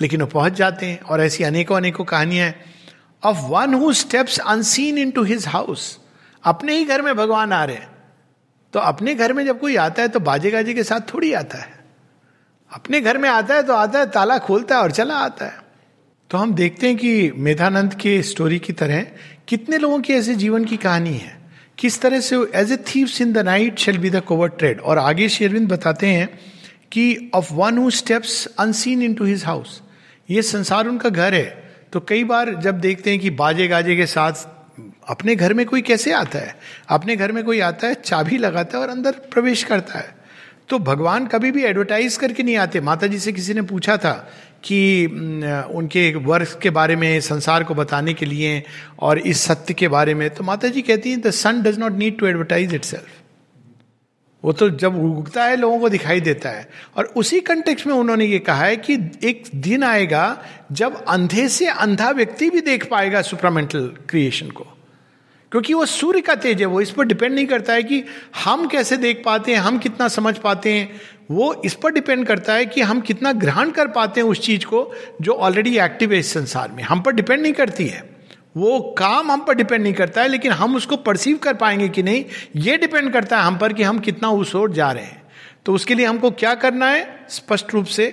Speaker 1: लेकिन वो पहुँच जाते हैं और ऐसी अनेकों अनेकों कहानियाँ of one who steps unseen into his house अपने ही घर में भगवान आ रहे हैं। तो अपने घर में जब कोई आता है तो बाजे गाजे के साथ थोड़ी आता है। अपने घर में आता है तो आता है, ताला खोलता है और चला आता है। तो हम देखते हैं कि मेधानंद के स्टोरी की तरह कितने लोगों की ऐसे जीवन की कहानी है। किस तरह से as a thieves in the night shall be the covert tread और आगे शेरविंद बताते हैं कि of one who steps unseen into his house ये संसार उनका घर है। तो कई बार जब देखते हैं कि बाजे गाजे के साथ अपने घर में कोई कैसे आता है? अपने घर में कोई आता है, चाबी लगाता है और अंदर प्रवेश करता है। तो भगवान कभी भी एडवर्टाइज करके नहीं आते। माता जी से किसी ने पूछा था कि उनके वर्ष के बारे में, संसार को बताने के लिए और इस सत्य के बारे में। तो माता जी कहती हैं the sun does not need to advertise it वो तो जब उगता है, लोगों को दिखाई देता है। और उसी कंटेक्स में उन्होंने ये कहा है कि एक दिन आएगा जब अंधे से अंधा व्यक्ति भी देख पाएगा सुपरामेंटल क्रिएशन को। क्योंकि वो सूर्य का तेज है, वो इस पर डिपेंड नहीं करता है कि हम कैसे देख पाते हैं, हम कितना समझ पाते हैं। वो इस पर डिपेंड करता है कि हम कितना ग्रहण कर पाते हैं उस चीज़ को जो ऑलरेडी एक्टिव है इस संसार में। हम पर डिपेंड नहीं करती है। वो काम हम पर डिपेंड नहीं करता है, लेकिन हम उसको परसीव कर पाएँगे कि नहीं, ये डिपेंड करता है हम पर कि हम कितना उस ओर जा रहे हैं। तो उसके लिए हमको क्या करना है? स्पष्ट रूप से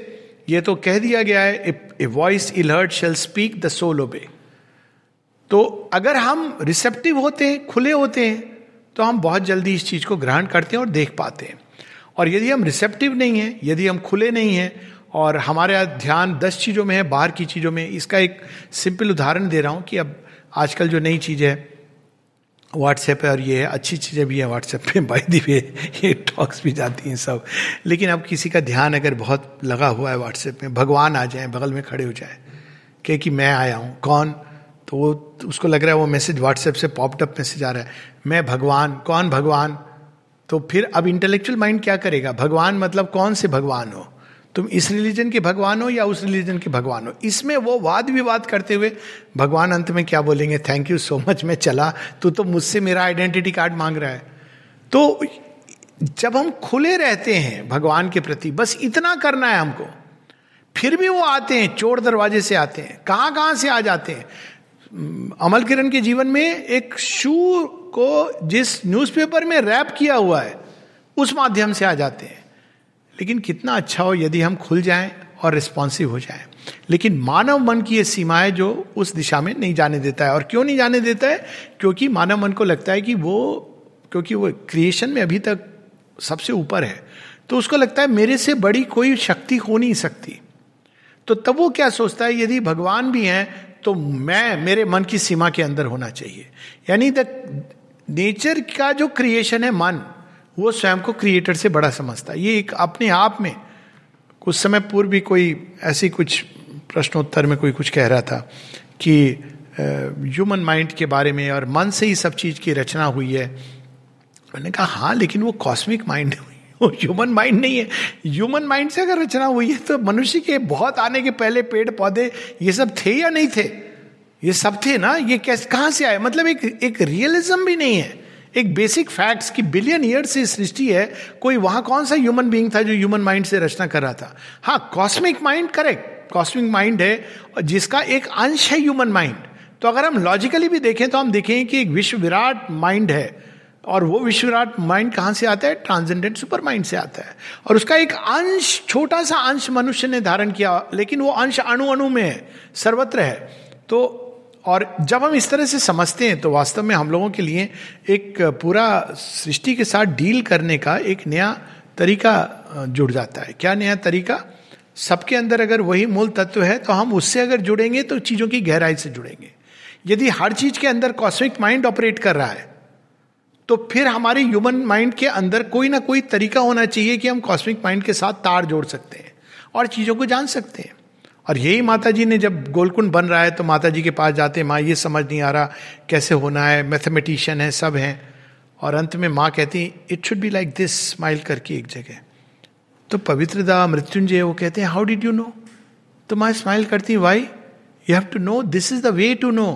Speaker 1: ये तो कह दिया गया है a voice alert shall speak the soul obey तो अगर हम रिसेप्टिव होते हैं, खुले होते हैं तो हम बहुत जल्दी इस चीज़ को ग्रहण करते हैं और देख पाते हैं। और यदि हम रिसेप्टिव नहीं हैं, यदि हम खुले नहीं हैं, और हमारा ध्यान दस चीज़ों में है, बाहर की चीज़ों में, इसका एक सिंपल उदाहरण दे रहा हूँ कि अब आजकल जो नई चीज़ है व्हाट्सएप है और ये है, अच्छी चीज़ें भी हैं व्हाट्सएप पे बाई दी वे ये टॉक्स भी जाती हैं सब। लेकिन अब किसी का ध्यान अगर बहुत लगा हुआ है व्हाट्सएप में, भगवान आ जाए, बगल में खड़े हो जाए, कहे कि मैं आया हूँ, कौन? तो वो, उसको लग रहा है वो मैसेज व्हाट्सएप से पॉपटअप मैसेज आ रहा है। मैं भगवान, कौन भगवान? तो फिर अब इंटेलेक्चुअल माइंड क्या करेगा? भगवान मतलब कौन से भगवान हो? तुम इस रिलीजन के भगवान हो या उस रिलीजन के भगवान हो? इसमें वो वाद विवाद करते हुए भगवान अंत में क्या बोलेंगे? थैंक यू सो मच मैं चला। तू तो मुझसे मेरा आइडेंटिटी कार्ड मांग रहा है। तो जब हम खुले रहते हैं भगवान के प्रति, बस इतना करना है हमको। फिर भी वो आते हैं, चोर दरवाजे से आते हैं। कहाँ कहाँ से आ जाते हैं? अमल किरण के जीवन में एक शू को जिस न्यूज़पेपर में रैप किया हुआ है, उस माध्यम से आ जाते हैं। लेकिन कितना अच्छा हो यदि हम खुल जाएँ और रिस्पॉन्सिव हो जाएँ। लेकिन मानव मन की ये सीमाएँ जो उस दिशा में नहीं जाने देता है। और क्यों नहीं जाने देता है? क्योंकि मानव मन को लगता है कि वो, क्योंकि वो क्रिएशन में अभी तक सबसे ऊपर है। तो उसको लगता है मेरे से बड़ी कोई शक्ति हो नहीं सकती। तो तब वो क्या सोचता है? यदि भगवान भी हैं तो मैं, मेरे मन की सीमा के अंदर होना चाहिए। यानी द नेचर का जो क्रिएशन है, मन वो स्वयं को क्रिएटर से बड़ा समझता है। ये एक अपने आप में, कुछ समय पूर्व भी कोई ऐसी कुछ प्रश्नोत्तर में कोई कुछ कह रहा था कि ह्यूमन माइंड के बारे में और मन से ही सब चीज़ की रचना हुई है। मैंने कहा हाँ लेकिन वो कॉस्मिक माइंड है। वो ह्यूमन माइंड नहीं है। ह्यूमन माइंड से अगर रचना हुई है तो मनुष्य के बहुत आने के पहले पेड़, पौधे, ये सब थे या नहीं थे? ये सब थे ना? ये कैसे, कहाँ से आए? मतलब एक एक रियलिज्म भी नहीं है। एक बेसिक फैक्ट्स की बिलियन ईयर से सृष्टि है, कोई वहाँ कौन सा ह्यूमन बीइंग था जो ह्यूमन माइंड से रचना कर रहा था? हाँ cosmic mind correct cosmic mind है, जिसका एक अंश है ह्यूमन माइंड तो अगर हम लॉजिकली भी देखें तो हम देखें कि एक विश्व विराट माइंड है। और वो विश्व विराट माइंड कहाँ से आता है? ट्रांसजेंडेंट सुपर माइंड से आता है। और उसका एक अंश, छोटा सा अंश मनुष्य ने धारण किया, लेकिन वो अंश अणु अणु में है, सर्वत्र है। तो और जब हम इस तरह से समझते हैं तो वास्तव में हम लोगों के लिए एक पूरा सृष्टि के साथ डील करने का एक नया तरीका जुड़ जाता है। क्या नया तरीका? सबके अंदर अगर वही मूल तत्व है तो हम उससे अगर जुड़ेंगे तो चीज़ों की गहराई से जुड़ेंगे। यदि हर चीज़ के अंदर कॉस्मिक माइंड ऑपरेट कर रहा है तो फिर हमारे ह्यूमन माइंड के अंदर कोई ना कोई तरीका होना चाहिए कि हम कॉस्मिक माइंड के साथ तार जोड़ सकते हैं और चीज़ों को जान सकते हैं। और यही माता जी ने जब गोलकुंड बन रहा है तो माता जी के पास जाते हैं, माँ, ये समझ नहीं आ रहा कैसे होना है, मैथमेटिशियन है, सब हैं। और अंत में माँ कहती it should be like this smile करके एक जगह। तो पवित्रदा मृत्युंजय वो कहते हैं हाउ डिड यू नो तो माँ स्माइल करती why you have to know this is the way to know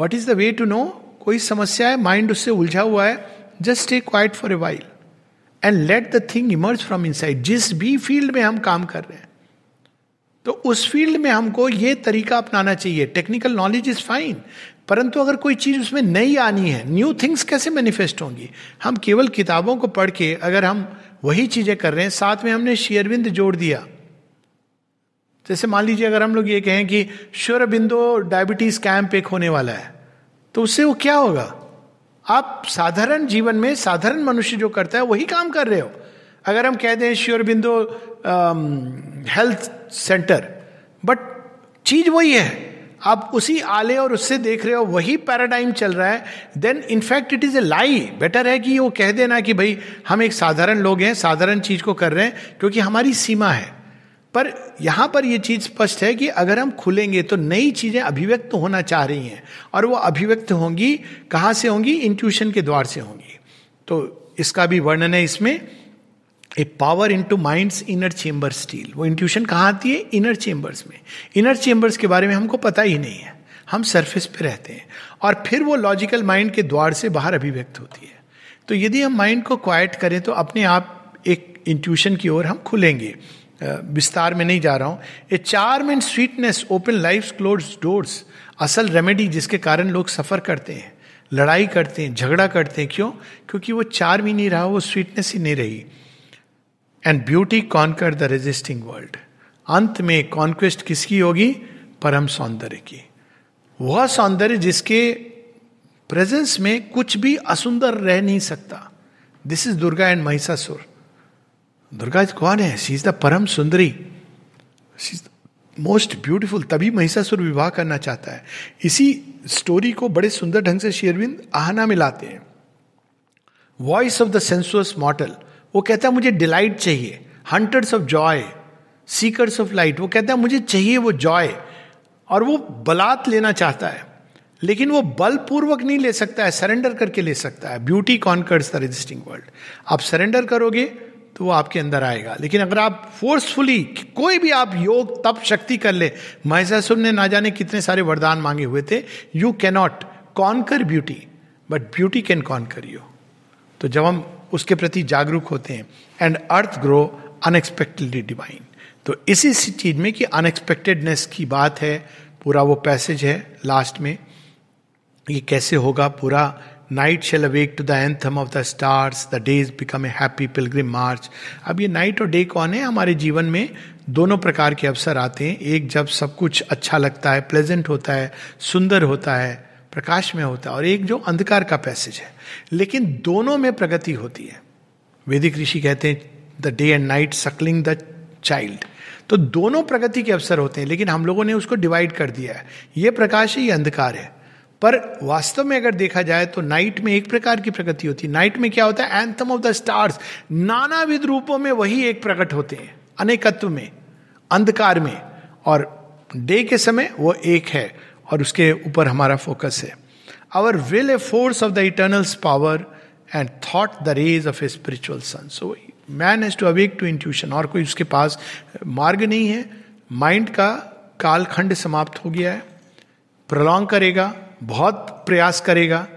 Speaker 1: what is the way to know कोई समस्या है माइंड उससे उलझा हुआ है just stay quiet for a while and let the thing emerge from in जिस भी फ़ील्ड में हम काम कर रहे हैं तो उस फ़ील्ड में हमको ये तरीका अपनाना चाहिए। टेक्निकल नॉलेज इज़ फाइन परंतु अगर कोई चीज़ उसमें नई आनी है न्यू थिंग्स कैसे मैनिफेस्ट होंगी? हम केवल किताबों को पढ़ के अगर हम वही चीज़ें कर रहे हैं, साथ में हमने शेयरबिंद जोड़ दिया। जैसे मान लीजिए अगर हम लोग ये कहें कि श्योरबिंदो डायबिटीज़ कैंप एक होने वाला है तो उससे वो क्या होगा? आप साधारण जीवन में साधारण मनुष्य जो करता है, वही काम कर रहे हो। अगर हम कह दें श्योरबिंदो हेल्थ सेंटर बट चीज़ वही है। आप उसी आले और उससे देख रहे हो, वही पैराडाइम चल रहा है। Then in fact it is a lie better है कि वो कह देना कि भाई, हम एक साधारण लोग हैं, साधारण चीज़ को कर रहे हैं, क्योंकि हमारी सीमा है। पर यहाँ पर यह चीज़ स्पष्ट है कि अगर हम खुलेंगे तो नई चीज़ें अभिव्यक्त होना चाह रही हैं, और वो अभिव्यक्त होंगी, कहाँ से होंगी? इंट्यूशन के द्वार से होंगी। तो इसका भी वर्णन है इसमें। A power into mind inner chamber still वो इंट्यूशन कहाँ आती है? इनर चेम्बर्स में। इनर चेम्बर्स के बारे में हमको पता ही नहीं है। हम सरफेस पे रहते हैं। और फिर वो लॉजिकल माइंड के द्वार से बाहर अभिव्यक्त होती है। तो यदि हम माइंड को क्वाइट करें तो अपने आप एक इंट्यूशन की ओर हम खुलेंगे। विस्तार में नहीं जा रहा हूँ। A charm and sweetness open life close doors असल रेमेडी जिसके कारण लोग सफ़र करते हैं। लड़ाई करते हैं, झगड़ा करते हैं। क्यों? क्योंकि वो चार्म ही नहीं रहा, वो स्वीटनेस ही नहीं रही। And beauty conquer the resisting world अंत में कॉन्क्वेस्ट किसकी होगी? परम सौंदर्य की। वह सौंदर्य जिसके प्रेजेंस में कुछ भी असुंदर रह नहीं सकता। This is Durga and Mahishasura. Durga कौन है? सी इज़ द परम सुंदरी। मोस्ट ब्यूटिफुल तभी महिषासुर विवाह करना चाहता है। इसी स्टोरी को बड़े सुंदर ढंग से शेरविंद आहना में लाते हैं। Voice of the sensuous mortal वो कहता है, मुझे डिलाइट चाहिए। Hunters of joy seekers of light वो कहता है, मुझे चाहिए वो जॉय और वो बलात् लेना चाहता है, लेकिन वो बलपूर्वक नहीं ले सकता है सरेंडर करके ले सकता है। Beauty conquers the resisting world आप सरेंडर करोगे तो वो आपके अंदर आएगा। लेकिन अगर आप फोर्सफुली कोई भी आप योग, तप, शक्ति कर ले महिषासुर ने ना जाने कितने सारे वरदान मांगे हुए थे you cannot conquer beauty but beauty can conquer you तो जब हम उसके प्रति जागरूक होते हैं। And earth grow unexpectedly divine तो इसी चीज़ में कि अनएक्सपेक्टेडनेस की बात है, पूरा वो पैसेज है लास्ट में। ये कैसे होगा? पूरा night shall awake to the anthem of the stars the days become a happy pilgrim march अब ये नाइट और डे कौन है? हमारे जीवन में दोनों प्रकार के अवसर आते हैं। एक जब सब कुछ अच्छा लगता है प्लेजेंट होता है, सुंदर होता है, प्रकाश में होता है, और एक जो अंधकार का पैसेज है। लेकिन दोनों में प्रगति होती है। वैदिक ऋषि कहते हैं the day and night suckling the child तो दोनों प्रगति के अवसर होते हैं, लेकिन हम लोगों ने उसको डिवाइड कर दिया है। ये प्रकाश है, ये अंधकार है। पर वास्तव में अगर देखा जाए तो नाइट में एक प्रकार की प्रगति होती है। नाइट में क्या होता है? एंथम ऑफ़ द स्टार्स नानाविध रूपों में वही एक प्रकट होते हैं, अनेकत्व में, अंधकार में। और डे के समय वो एक है, और उसके ऊपर हमारा फोकस है। Our will a force of the eternals power and thought the rays of a spiritual sun so man has to awake to intuition और कोई उसके पास मार्ग नहीं है। माइंड का कालखंड समाप्त हो गया है। प्रलॉन्ग करेगा, बहुत प्रयास करेगा।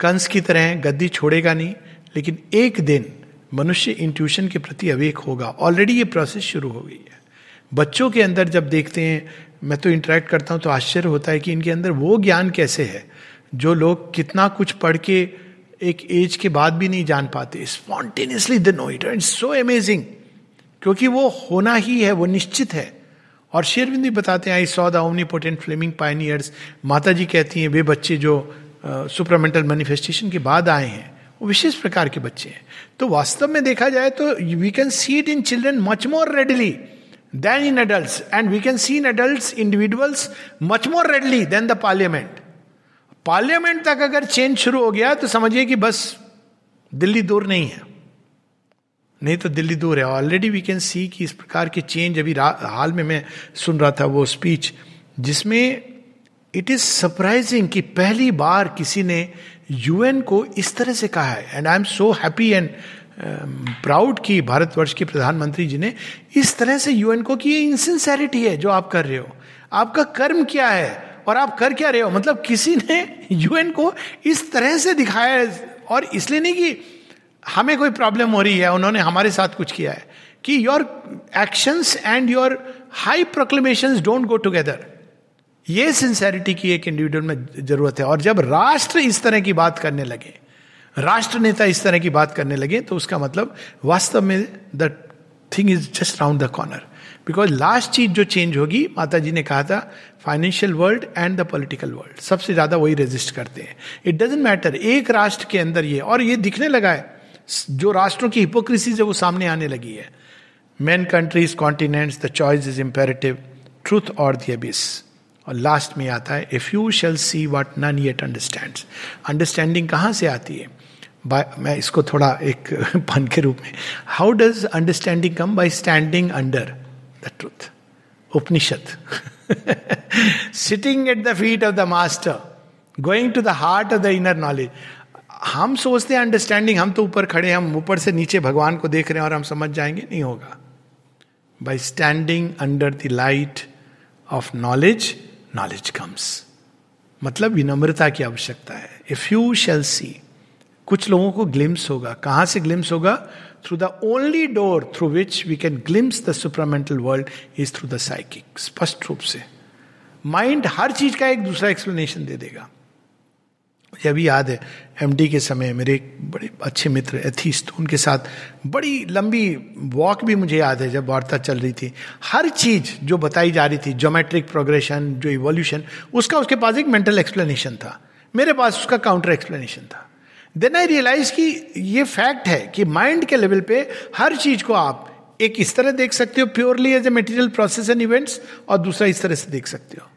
Speaker 1: कंस की तरह गद्दी छोड़ेगा नहीं। लेकिन एक दिन मनुष्य इंट्यूशन के प्रति अवेक होगा। ऑलरेडी ये प्रोसेस शुरू हो गई है। बच्चों के अंदर जब देखते हैं, मैं तो इंटरेक्ट करता हूँ तो आश्चर्य होता है कि इनके अंदर वो ज्ञान कैसे है। जो लोग कितना कुछ पढ़ के एक एज के बाद भी नहीं जान पाते spontaneously the know it it's so amazing क्योंकि वो होना ही है, वो निश्चित है। और शेरविंद भी बताते हैं I saw the omni potent flaming pioneers Mata ji कहती हैं, वे बच्चे जो सुपरमेंटल मैनिफेस्टेशन के बाद आए हैं, वो विशेष प्रकार के बच्चे हैं। तो वास्तव में देखा जाए तो we can see it in children much more readily than in adult and we can see in adult individuals much more readily than the parliament parliament तक अगर चेंज शुरू हो गया तो समझिए कि बस दिल्ली दूर नहीं है। नहीं तो दिल्ली दूर है। ऑलरेडी वी कैन सी कि इस प्रकार के चेंज अभी हाल में मैं सुन रहा था वो स्पीच जिसमें इट इज़ सरप्राइजिंग कि पहली बार किसी ने यूएन को इस तरह से कहा है। And I am so happy and proud कि भारतवर्ष के प्रधानमंत्री जी ने इस तरह से यूएन को कि ये इनसिंसेरिटी है जो आप कर रहे हो। आपका कर्म क्या है? और आप कर क्या रहे हो? मतलब किसी ने यूएन को इस तरह से दिखाया और इसलिए नहीं कि हमें कोई प्रॉब्लम हो रही है, उन्होंने हमारे साथ कुछ किया है, कि your actions and your high proclamation don't go together ये सिंसेरिटी की एक इंडिविजुअल में ज़रूरत है। और जब राष्ट्र इस तरह की बात करने लगे, राष्ट्र नेता इस तरह की बात करने लगे तो उसका मतलब वास्तव में the thing is just round the corner because last चीज़ जो चेंज होगी माता जी ने कहा था financial world and the political world सबसे ज़्यादा वही रेजिस्ट करते हैं। इट डजेंट मैटर एक राष्ट्र के अंदर ये, और ये दिखने लगा है। जो राष्ट्रों की हिपोक्रेसी है, वो सामने आने लगी है। Man countries continents the choice is imperative truth और द एबिस और लास्ट में आता है if you shall see what none yet understand understanding कहाँ से आती है? मैं इसको थोड़ा एक पन के रूप में। How does understanding come by standing under the truth Upanishad sitting at the feet of the master going to the heart of the inner knowledge हम सोचते हैं अंडरस्टैंडिंग हम तो ऊपर खड़े हम ऊपर से नीचे भगवान को देख रहे हैं और हम समझ जाएँगे, नहीं होगा। By standing under the light of knowledge knowledge comes मतलब विनम्रता की आवश्यकता है। इफ़ यू शेल सी कुछ लोगों को ग्लिम्स होगा। कहाँ से ग्लिम्स होगा? Through the only door through which we can glimpse the supramental world is through the psychic स्पष्ट रूप से. माइंड हर चीज़ का एक दूसरा एक्सप्लेनेशन दे देगा। मुझे अभी याद है एमडी के समय मेरे एक बड़े अच्छे मित्र एथिस्ट उनके साथ बड़ी लंबी वॉक भी मुझे याद है जब वार्ता चल रही थी। हर चीज़ जो बताई जा रही थी जोमेट्रिक प्रोग्रेशन जो इवोल्यूशन उसका उसके पास एक मेंटल एक्सप्लेनेशन था। मेरे पास उसका काउंटर एक्सप्लेनेशन था। देन आई रियलाइज़ कि ये फैक्ट है कि माइंड के लेवल पे हर चीज़ को आप एक इस तरह देख सकते हो purely as a material process and events और दूसरा इस तरह से देख सकते हो।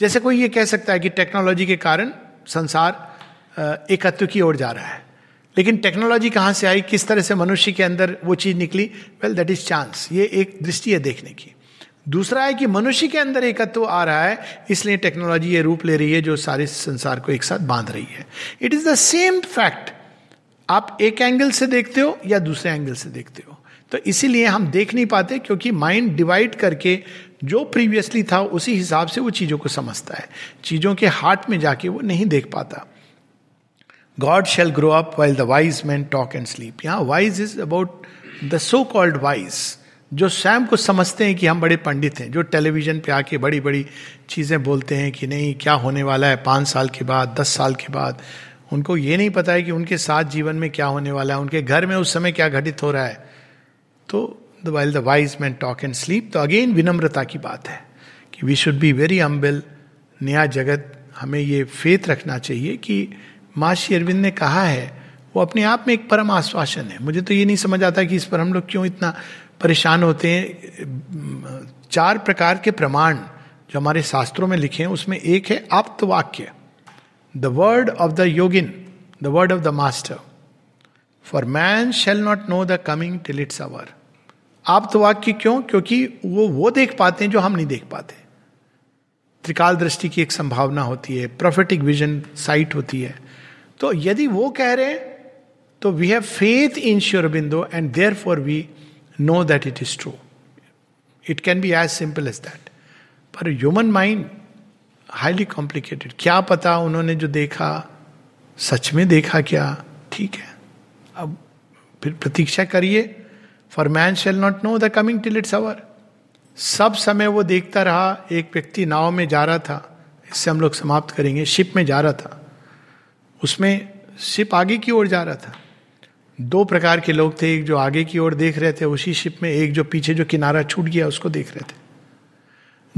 Speaker 1: जैसे कोई ये कह सकता है कि टेक्नोलॉजी के कारण संसार एकत्व की ओर जा रहा है। लेकिन टेक्नोलॉजी कहाँ से आई, किस तरह से मनुष्य के अंदर वो चीज़ निकली? वेल दैट इज़ चांस ये एक दृष्टि है देखने की। दूसरा है कि मनुष्य के अंदर एकत्व आ रहा है, इसलिए टेक्नोलॉजी ये रूप ले रही है जो सारे संसार को एक साथ बाँध रही है। It is the same fact आप एक एंगल से देखते हो या दूसरे एंगल से देखते हो। तो इसीलिए हम देख नहीं पाते क्योंकि माइंड डिवाइड करके जो प्रीवियसली था, उसी हिसाब से वो चीज़ों को समझता है। चीज़ों के हार्ट में जाके वो नहीं देख पाता। God shall grow up while the wise man talk and sleep यहाँ wise is about the so called wise जो स्वयं को समझते हैं कि हम बड़े पंडित हैं, जो टेलीविज़न पे आके बड़ी बड़ी चीज़ें बोलते हैं कि नहीं, क्या होने वाला है पाँच साल के बाद, दस साल के बाद, उनको ये नहीं पता है कि उनके साथ जीवन में क्या होने वाला है, उनके घर में उस समय क्या घटित हो रहा है। तो while the wise man talk and sleep तो अगेन विनम्रता की बात है कि we should be very humble नया जगत, हमें ये फेत रखना चाहिए कि माँ श्री अरविंद ने कहा है, वो अपने आप में एक परम आश्वासन है। मुझे तो ये नहीं समझ आता कि इस पर हम लोग क्यों इतना परेशान होते हैं। चार प्रकार के प्रमाण जो हमारे शास्त्रों में लिखे हैं, उसमें एक है आप्त वाक्य the word of the yogin the word of the master for man shall not know the coming till its hour आप्त वाक्य क्यों? क्योंकि वो वो देख पाते हैं जो हम नहीं देख पाते। त्रिकाल दृष्टि की एक संभावना होती है प्रोफेटिक विजन साइट होती है। तो यदि वो कह रहे हैं तो we have faith in Sri Aurobindo and there for we know that it is true it can be as simple as that पर ह्यूमन माइंड हाईली कॉम्प्लिकेटेड क्या पता उन्होंने जो देखा, सच में देखा क्या? ठीक है। अब फिर प्रतीक्षा करिए। For man shall not know the coming till its hour सब समय वो देखता रहा, एक व्यक्ति नाव में जा रहा था। इससे हम लोग समाप्त करेंगे। शिप में जा रहा था। उसमें शिप आगे की ओर जा रहा था। दो प्रकार के लोग थे, एक जो आगे की ओर देख रहे थे, उसी शिप में, एक जो पीछे जो किनारा छूट गया, उसको देख रहे थे।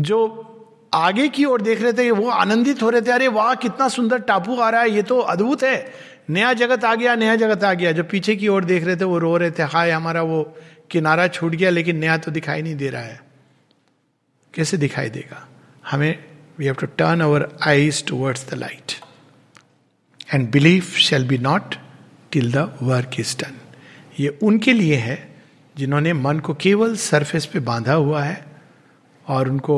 Speaker 1: जो आगे की ओर देख रहे थे, वो आनंदित हो रहे थे, अरे वाह, कितना सुंदर टापू आ रहा है, ये तो अद्भुत है। नया जगत आ गया, नया जगत आ गया। जो पीछे की ओर देख रहे थे, वो रो रहे थे, हाय, हमारा वो किनारा छूट गया, लेकिन नया तो दिखाई नहीं दे रहा है। कैसे दिखाई देगा? हमें we have to turn our eyes towards the light and belief shall be not till the work is done ये उनके लिए है, जिन्होंने मन को केवल सरफेस पे बांधा हुआ है और उनको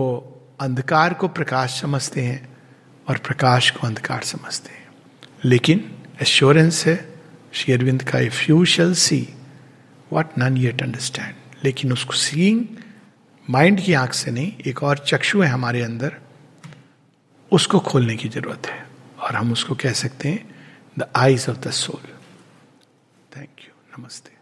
Speaker 1: अंधकार को प्रकाश समझते हैं और प्रकाश को अंधकार समझते हैं। लेकिन एश्योरेंस है, श्री अरविंद का if you shall see what none yet understand लेकिन उसको सीइंग माइंड की आँख से नहीं, एक और चक्षु है हमारे अंदर, उसको खोलने की ज़रूरत है। और हम उसको कह सकते हैं the eyes of the soul Namaste.